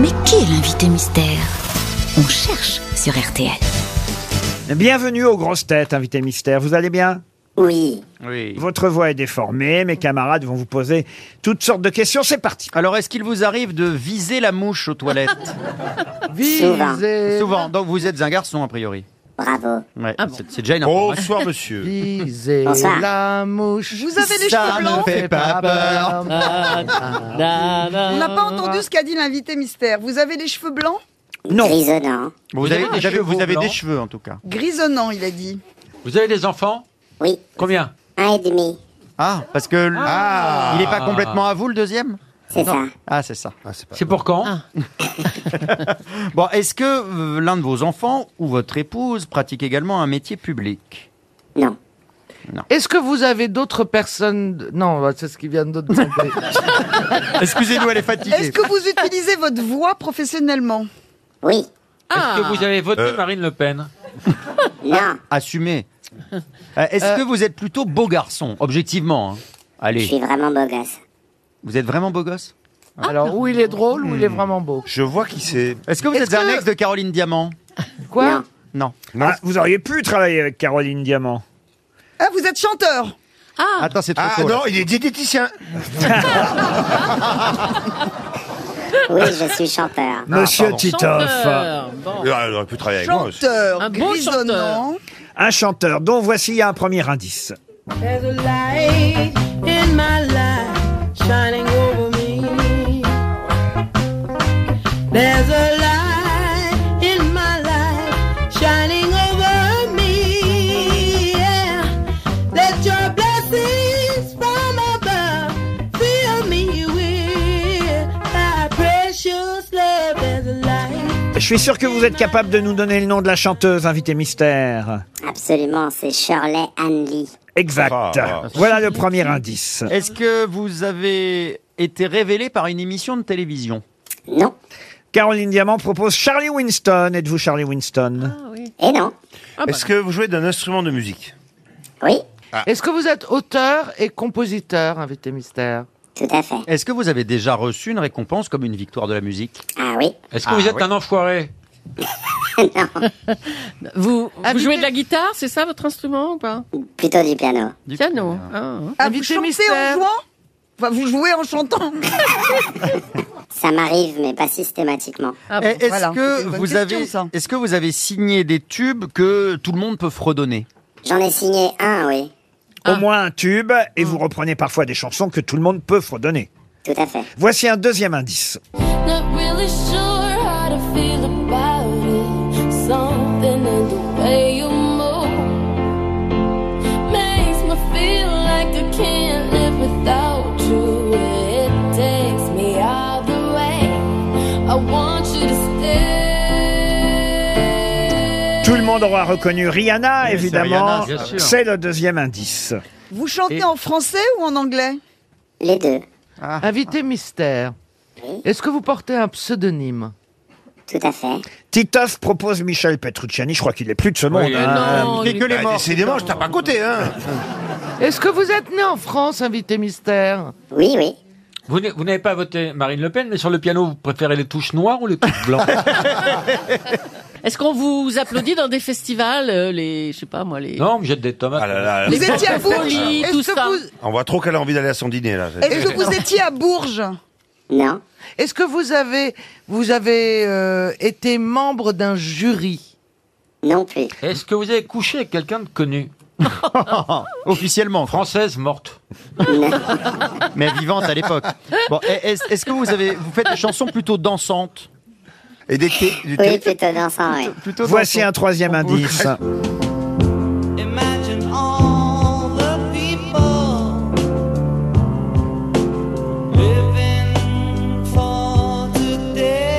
Mais qui est l'invité mystère? On cherche sur RTL. Bienvenue aux grosses têtes, invité mystère. Vous allez bien? Oui. Oui. Votre voix est déformée, mes camarades vont vous poser toutes sortes de questions. C'est parti. Alors, est-ce qu'il vous arrive de viser la mouche aux toilettes? Souvent. Souvent. Donc, vous êtes un garçon, a priori. Bravo. Ouais. c'est, c'est déjà une information. Bonsoir, monsieur. Viser Bonsoir. la mouche. Vous avez les Ça cheveux ne blancs fait pas peur. On n'a pas entendu ce qu'a dit l'invité mystère. Vous avez les cheveux blancs? Non. Grisonnant. Vous, avez, des cheveux, vous avez des cheveux, en tout cas. Grisonnants, il a dit. Vous avez des enfants? Oui. Combien? Un et demi. Ah, parce que l- il n'est pas complètement à vous, le deuxième? C'est ça. Ah, c'est ça. C'est pour quand Bon, est-ce que euh, l'un de vos enfants ou votre épouse pratique également un métier public? Non. Est-ce que vous avez d'autres personnes de- Non, bah, c'est ce qui vient de demander. Excusez-nous, elle est fatiguée. Est-ce que vous utilisez votre voix professionnellement? Oui. Est-ce que vous avez voté Marine Le Pen? Non. Assumez. Euh, est-ce que vous êtes plutôt beau garçon, objectivement hein? Je Allez, suis vraiment beau gosse. Vous êtes vraiment beau gosse Alors, ou il est drôle, ou il est vraiment beau. Je vois qui c'est. Est-ce que vous Est-ce êtes un que- ex de Caroline Diamant Quoi Non. Non. Ah, vous auriez pu travailler avec Caroline Diamant. Ah, vous êtes chanteur Attends, c'est trop Ah tôt. là. non, il est diététicien. Oui, je suis chanteur. Monsieur pardon. Titoff. Il aurait pu travailler avec moi aussi. Chanteur, Un bon grisonnant. Un chanteur dont voici un premier indice. There's a light in my life shining over me. There's a light in my life shining over me. Yeah. Let your blessings from above fill me with thy precious love. There's a light. Je suis sûr que vous êtes capable de nous donner le nom de la chanteuse, invité mystère. Absolument, c'est Shirley Ann Lee. Exact. Ah, ah. Voilà le premier indice. Est-ce que vous avez été révélé par une émission de télévision? Non. Caroline Diamant propose Charlie Winston. Êtes-vous Charlie Winston? Et non. Est-ce que vous jouez d'un instrument de musique? Oui. Est-ce que vous êtes auteur et compositeur, invité mystère? Tout à fait. Est-ce que vous avez déjà reçu une récompense comme une victoire de la musique? Ah oui. Est-ce que vous êtes un enfoiré? Vous, vous Invité- jouez de la guitare, c'est ça votre instrument ou pas Plutôt du piano. Piano. Ah. Ah, vous chantez mystère. en jouant Enfin, vous jouez en chantant Ça m'arrive, mais pas systématiquement. Ah bon. Est-ce voilà. Que vous question, avez est-ce que vous avez signé des tubes que tout le monde peut fredonner J'en ai signé un, oui. Au moins un tube, et vous reprenez parfois des chansons que tout le monde peut fredonner. Tout à fait. Voici un deuxième indice. Not really sure monde aura reconnu Rihanna, Oui, c'est évidemment. Rihanna, bien sûr. C'est le deuxième indice. Vous chantez Et- en français ou en anglais Les deux. Invité mystère. Est-ce que vous portez un pseudonyme Tout à fait. Titoff propose Michel Petrucciani. Je crois qu'il est plus de ce monde. Oui, hein. Non, fait il- que les Bah, morts. Décidément, je tape à côté, hein. Est-ce que vous êtes né en France, invité mystère? Oui, oui. Vous n'avez vous n'avez pas voté Marine Le Pen, mais sur le piano, vous préférez les touches noires ou les touches blanches? Est-ce qu'on vous applaudit dans des festivals, euh, les, je sais pas moi, les. Non, me jette des tomates. Ah là là, Vous étiez à Bourges tout que, ça. vous... On voit trop qu'elle a envie d'aller à son dîner, là. est-ce que vous étiez à Bourges? Non. Est-ce que vous avez, vous avez euh, été membre d'un jury? Non plus. Est-ce que vous avez couché avec quelqu'un de connu? Officiellement, Française morte. mais vivante à l'époque. Bon, est-ce est-ce que vous avez vous faites des chansons plutôt dansantes? Et des thés, du Oui, thé plutôt dansant, oui. Plutôt Voici un troisième indice. Imagine all the people living for today.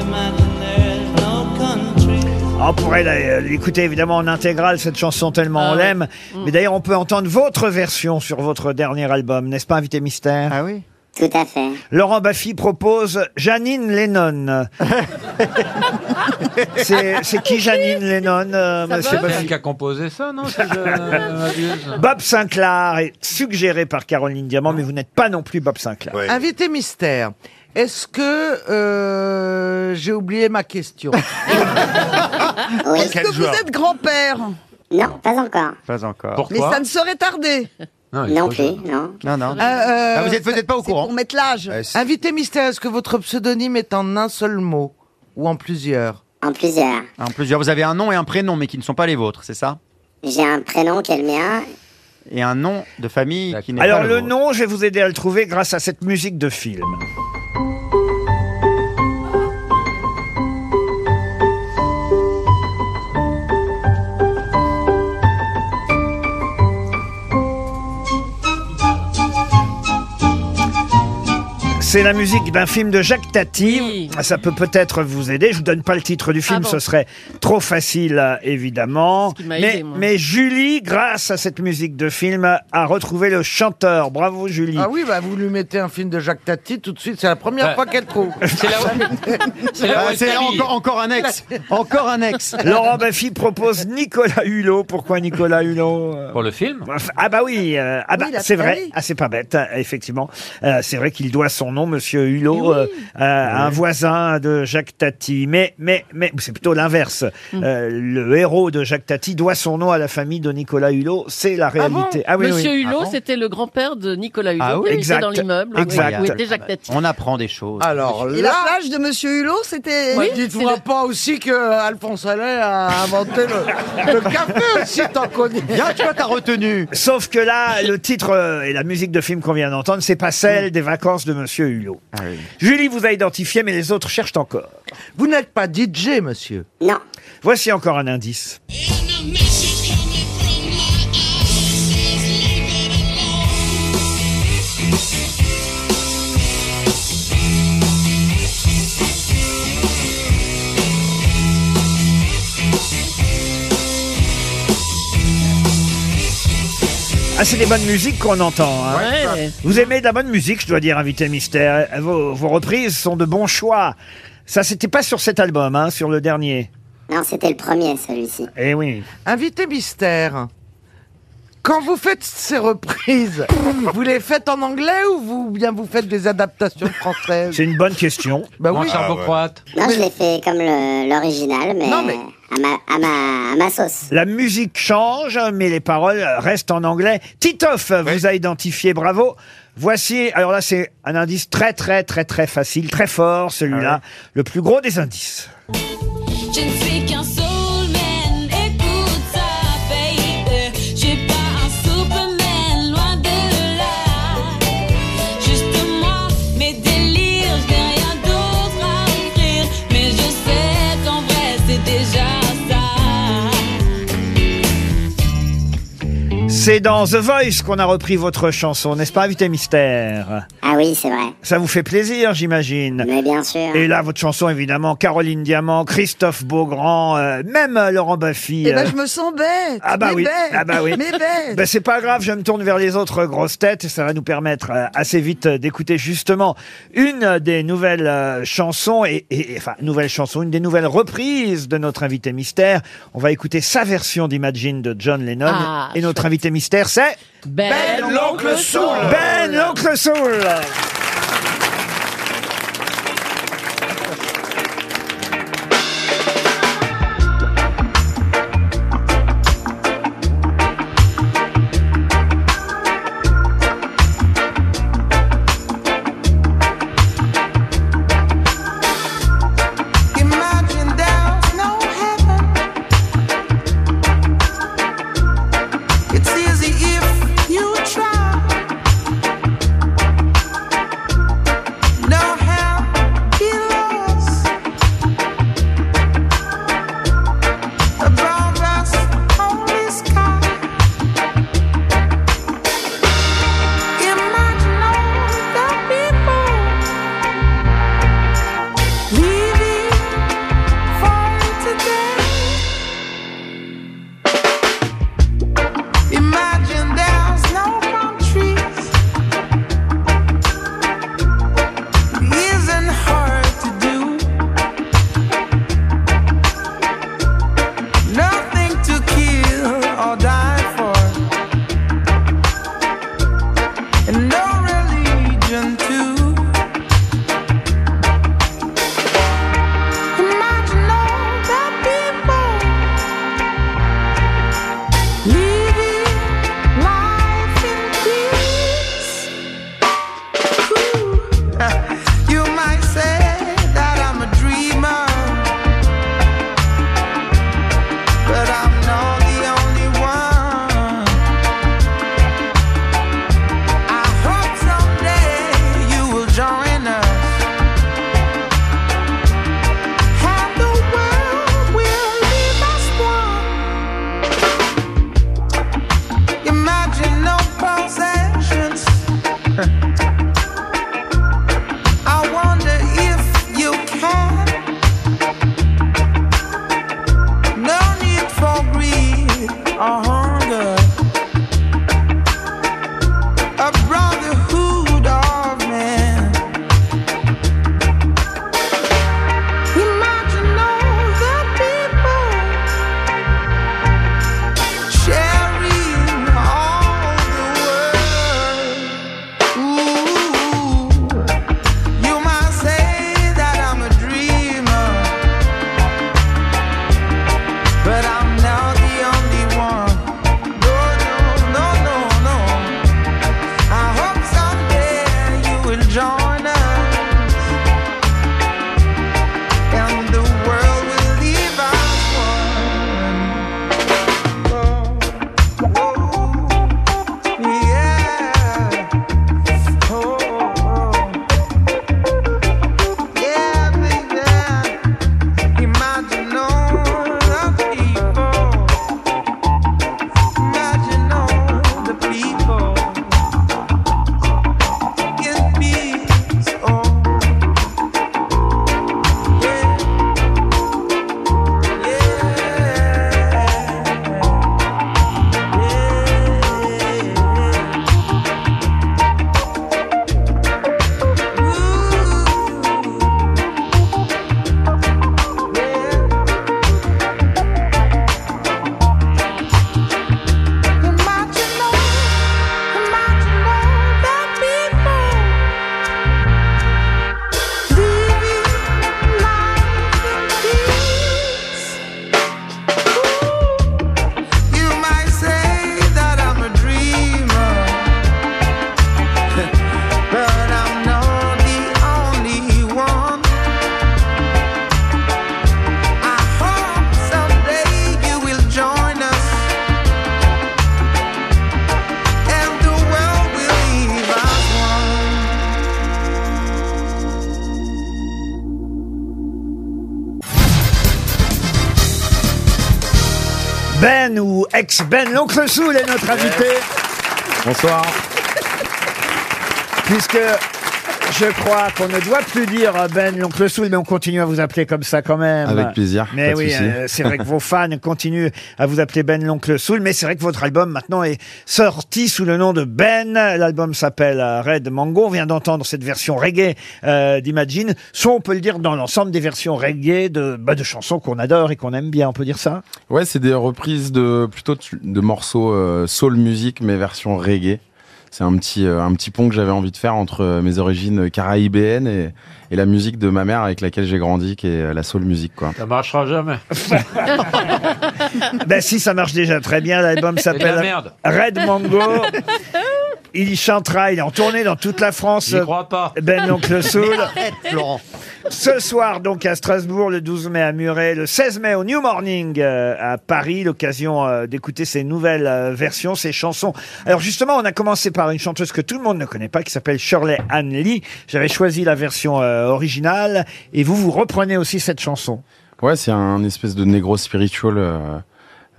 Imagine there's no country. On pourrait la- l'écouter évidemment en intégrale, cette chanson tellement Ah on ouais. l'aime. Mais d'ailleurs, on peut entendre votre version sur votre dernier album, n'est-ce pas, Invité Mystère? Ah oui. Tout à fait. Laurent Baffy propose Janine Lennon. c'est c'est qui Janine Lennon, euh, monsieur C'est Baffy qui a composé ça, non si je ne m'abuse Bob Sinclair est suggéré par Caroline Diamant, mais vous n'êtes pas non plus Bob Sinclair. Invité mystère. Est-ce que euh, j'ai oublié ma question Est-ce que vous êtes grand-père? Non, pas encore. Pas encore. Mais ça ne saurait tarder. Non plus, non. Non, non. Euh, euh, Ah, vous êtes, êtes pas au courant. Pour mettre l'âge. Invité mystère, est-ce que votre pseudonyme est en un seul mot ou en plusieurs? En plusieurs. En plusieurs, vous avez un nom et un prénom, mais qui ne sont pas les vôtres, c'est ça? J'ai un prénom qui est le mien. Et un nom de famille qui n'est pas Alors le le vôtre. nom, je vais vous aider à le trouver grâce à cette musique de film. C'est la musique d'un film de Jacques Tati. Ça peut peut-être vous aider. Je vous donne pas le titre du film, Ah bon. ce serait trop facile, euh, évidemment. qui m'a Mais, aidé, moi. mais Julie, grâce à cette musique de film, a retrouvé le chanteur. Bravo Julie. Ah oui, bah vous lui mettez un film de Jacques Tati tout de suite, c'est la première Ouais. fois qu'elle trouve. C'est la- c'est Ah, c'est encore, encore un ex. Encore un ex. Laurent Baffy propose Nicolas Hulot. Pourquoi Nicolas Hulot euh Pour le film Ah bah oui, euh, ah bah, Oui, c'est vrai. Ah c'est pas bête, euh, effectivement. Euh, c'est vrai qu'il doit son nom, Monsieur Hulot, euh, à un voisin de Jacques Tati. Mais mais mais c'est plutôt l'inverse. Mm. Euh, le héros de Jacques Tati doit son nom à la famille de Nicolas Hulot. C'est la réalité. Ah, oui, Monsieur oui. Hulot, c'était le grand-père de Nicolas Hulot. Ah oui, exact. était dans l'immeuble. Exact. Oui, était Jacques Tati. On apprend des choses. Alors Et la plage de Monsieur Hulot, c'était. Oui, dites-moi pas aussi que Alphonse Allais a inventé le, le café aussi, y est. Bien, tu vois, t'as retenu. Sauf que là, le titre euh, et la musique de film qu'on vient d'entendre, c'est pas celle des vacances de Monsieur Hulot. Julie vous a identifié, mais les autres cherchent encore. Vous n'êtes pas DJ, monsieur Non. Voici encore un indice. Ah, c'est des bonnes musiques qu'on entend. hein. Ouais. Vous aimez de la bonne musique, je dois dire, invité mystère. Vos, vos reprises sont de bons choix. Ça, c'était pas sur cet album, hein, sur le dernier. Non, c'était le premier, celui-ci. Eh oui. Invité mystère. Quand vous faites ces reprises, vous les faites en anglais ou vous, bien vous faites des adaptations françaises C'est une bonne question. Bah oui. Beau croate. Non, je l'ai fait comme le- l'original, mais, Non, mais- À, ma, à, ma, à ma sauce. La musique change, mais les paroles restent en anglais. Titoff vous a identifié, bravo. Voici, alors là c'est un indice très très très très facile, très fort celui-là, le plus gros des indices. Je ne suis qu'un soulman, C'est dans The Voice qu'on a repris votre chanson, n'est-ce pas, invité mystère? Ah oui, c'est vrai. Ça vous fait plaisir, j'imagine. Mais bien sûr. Et là, votre chanson, évidemment, Caroline Diamant, Christophe Beaugrand, euh, même euh, Laurent Baffy. Eh ben, euh, je me sens bête. Ah bah mais oui, bête, ah bah oui. Mais bête. Ben, c'est pas grave, je me tourne vers les autres grosses têtes et ça va nous permettre euh, assez vite d'écouter justement une des nouvelles euh, chansons et, et- et- enfin nouvelle chanson, une des nouvelles reprises de notre invité mystère. On va écouter sa version d'Imagine de John Lennon Ah, et notre invité mystère c'est Ben, l'oncle Soul. Ben l'oncle Soul. ex-Ben, l'oncle Soul est notre invité. Bonsoir. Puisque je crois qu'on ne doit plus dire Ben l'oncle Soul, mais on continue à vous appeler comme ça quand même. Avec plaisir, Mais pas de oui, souci. euh, c'est vrai que vos fans continuent à vous appeler Ben l'oncle Soul, mais c'est vrai que votre album maintenant est sorti sous le nom de Ben. L'album s'appelle euh, Red Mango. On vient d'entendre cette version reggae euh, d'Imagine. Soit on peut le dire dans l'ensemble des versions reggae de, bah, de chansons qu'on adore et qu'on aime bien. On peut dire ça? Ouais, c'est des reprises de plutôt de, de morceaux euh, soul music, mais version reggae. C'est un petit euh, un petit pont que j'avais envie de faire entre euh, mes origines caraïbéennes et, et la musique de ma mère avec laquelle j'ai grandi, qui est euh, la soul music, quoi. Ça marchera jamais. Ben si, ça marche déjà très bien. L'album s'appelle. Red Mango. Il y chantera, il est en tournée dans toute la France. J'y crois pas. Ben l'oncle Soul. Arrête, Laurent. Ce soir, donc, à Strasbourg, le 12 mai à Muret, le 16 mai au New Morning euh, à Paris, l'occasion euh, d'écouter ces nouvelles euh, versions, ces chansons. Alors, justement, on a commencé par une chanteuse que tout le monde ne connaît pas, qui s'appelle Shirley Ann Lee. J'avais choisi la version euh, originale, et vous, vous reprenez aussi cette chanson. Ouais, c'est un espèce de négro spiritual euh,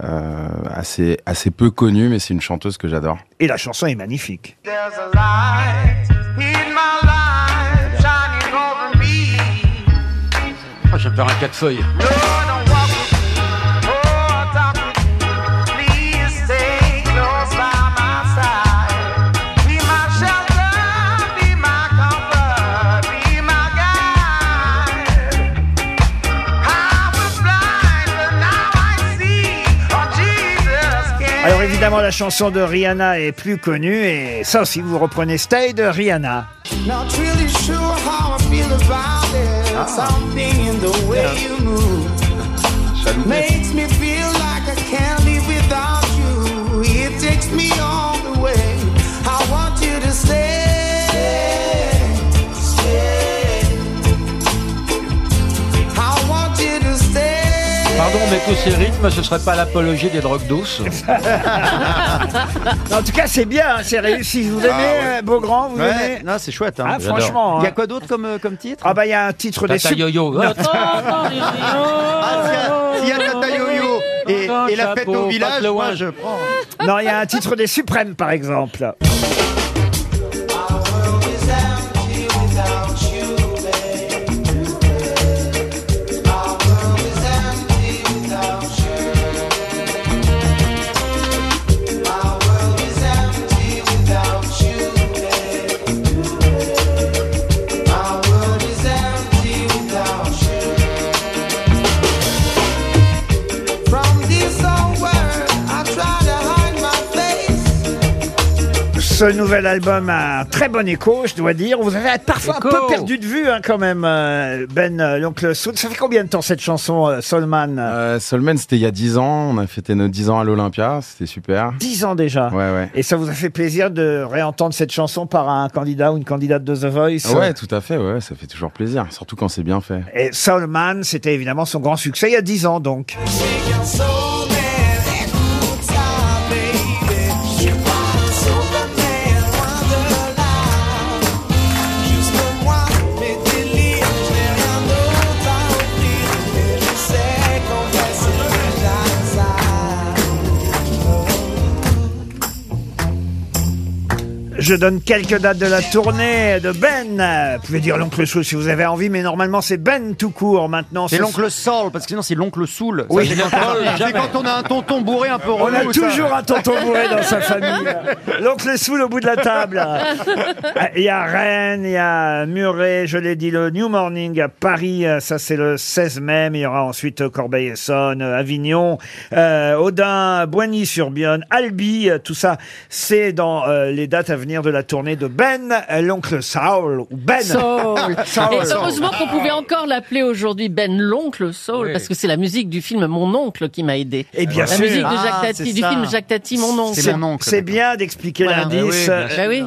euh, assez assez peu connu, mais c'est une chanteuse que j'adore. Et la chanson est magnifique. There's a light in my life je un. Alors, évidemment, la chanson de Rihanna est plus connue, et ça aussi, vous reprenez Stay de Rihanna. Not really sure how I feel about it. Ah. Something in the way you move tous ces rythmes, ce serait pas l'apologie des drogues douces En tout cas, c'est bien, hein, c'est réussi. Vous aimez, euh, Beaugrand Vous Ouais, aimez non, c'est chouette. Hein. Ah, franchement. Il y a hein. quoi d'autre comme, euh, comme titre? Ah bah il y a un titre des Tata sup- yo-yo. Ah, s'il y a- s'il y a Tata Yo-Yo et, et la fête au village, de loin. moi je prends. Non, il y a un titre des Suprêmes, par exemple. Ce nouvel album a un très bon écho, je dois dire. Vous avez parfois Écho. un peu perdu de vue, hein, quand même, euh, Ben, euh, l'oncle Soul. Ça fait combien de temps cette chanson, euh, Soulman Euh, Soulman, c'était il y a 10 ans. On a fêté nos 10 ans à l'Olympia. C'était super. 10 ans déjà. Ouais, ouais. Et ça vous a fait plaisir de réentendre cette chanson par un candidat ou une candidate de The Voice? Ouais, tout à fait. Ouais, ça fait toujours plaisir, surtout quand c'est bien fait. Et Soulman, c'était évidemment son grand succès il y a 10 ans, donc. Soul Je donne quelques dates de la tournée de Ben. Vous pouvez dire l'oncle Soul si vous avez envie, mais normalement c'est Ben tout court maintenant. C'est Ce- l'oncle Soul, parce que sinon c'est l'oncle Soul. Oui. C'est quand, on a un tonton bourré un peu On a ça. toujours un tonton bourré dans sa famille. L'oncle Soul au bout de la table. Il y a Rennes, il y a Muret, je l'ai dit, le New Morning à Paris, ça c'est le 16 mai, il y aura ensuite Corbeil-Essonne, Avignon, euh, Audin, Boigny-sur-Bionne, Albi, tout ça, c'est dans euh, les dates à venir de la tournée de Ben, euh, l'oncle Saul, ou Ben. Soul. Saul. Et heureusement qu'on pouvait encore l'appeler aujourd'hui Ben l'oncle Oui. parce que c'est la musique du film Mon oncle qui m'a aidé. Et bien la sûr. musique de Ah, Jacques c'est Tati, du ça. film Jacques Tati, Mon oncle. C'est mon oncle. C'est bien d'expliquer Voilà. l'indice. Bah oui.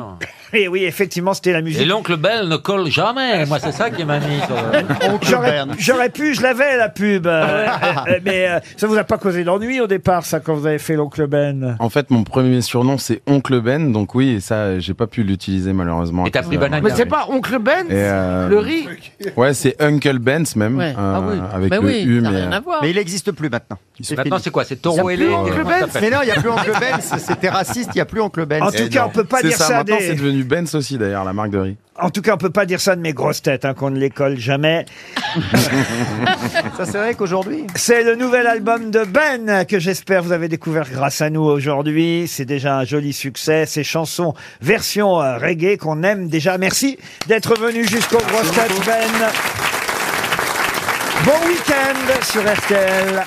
Et oui, effectivement, c'était la musique. Et l'oncle Bell ne colle jamais. Moi, c'est ça qui m'a mis. sur- J'aurais j'aurais pu, je l'avais la pub, euh, euh, euh, mais euh, ça vous a pas causé d'ennui au départ, ça, quand vous avez fait l'oncle Ben En fait, mon premier surnom c'est Oncle Ben, donc oui, et ça, j'ai pas pu l'utiliser malheureusement. Et t'as pris. Mais c'est pas Oncle Ben Et, euh, Le riz Ouais, c'est Uncle Ben's même, Ouais. Ah oui. avec Mais le oui, U, ça n'a mais rien à voir. Mais il n'existe plus maintenant. Maintenant, c'est quoi C'est Taureau Oncle Ben, s'appelle Mais non, il n'y a plus Oncle Ben, c'était raciste, il n'y a plus Oncle Ben. En tout cas, on peut pas dire ça. des- devenu Ben's aussi d'ailleurs, la marque de riz. En tout cas, on peut pas dire ça de mes grosses têtes, hein, qu'on ne les colle jamais. Ça, c'est vrai qu'aujourd'hui. C'est le nouvel album de Ben que j'espère vous avez découvert grâce à nous aujourd'hui. C'est déjà un joli succès. Ces chansons version euh, reggae qu'on aime déjà. Merci d'être venu jusqu'au grosses têtes Ben. Bon week-end sur RTL.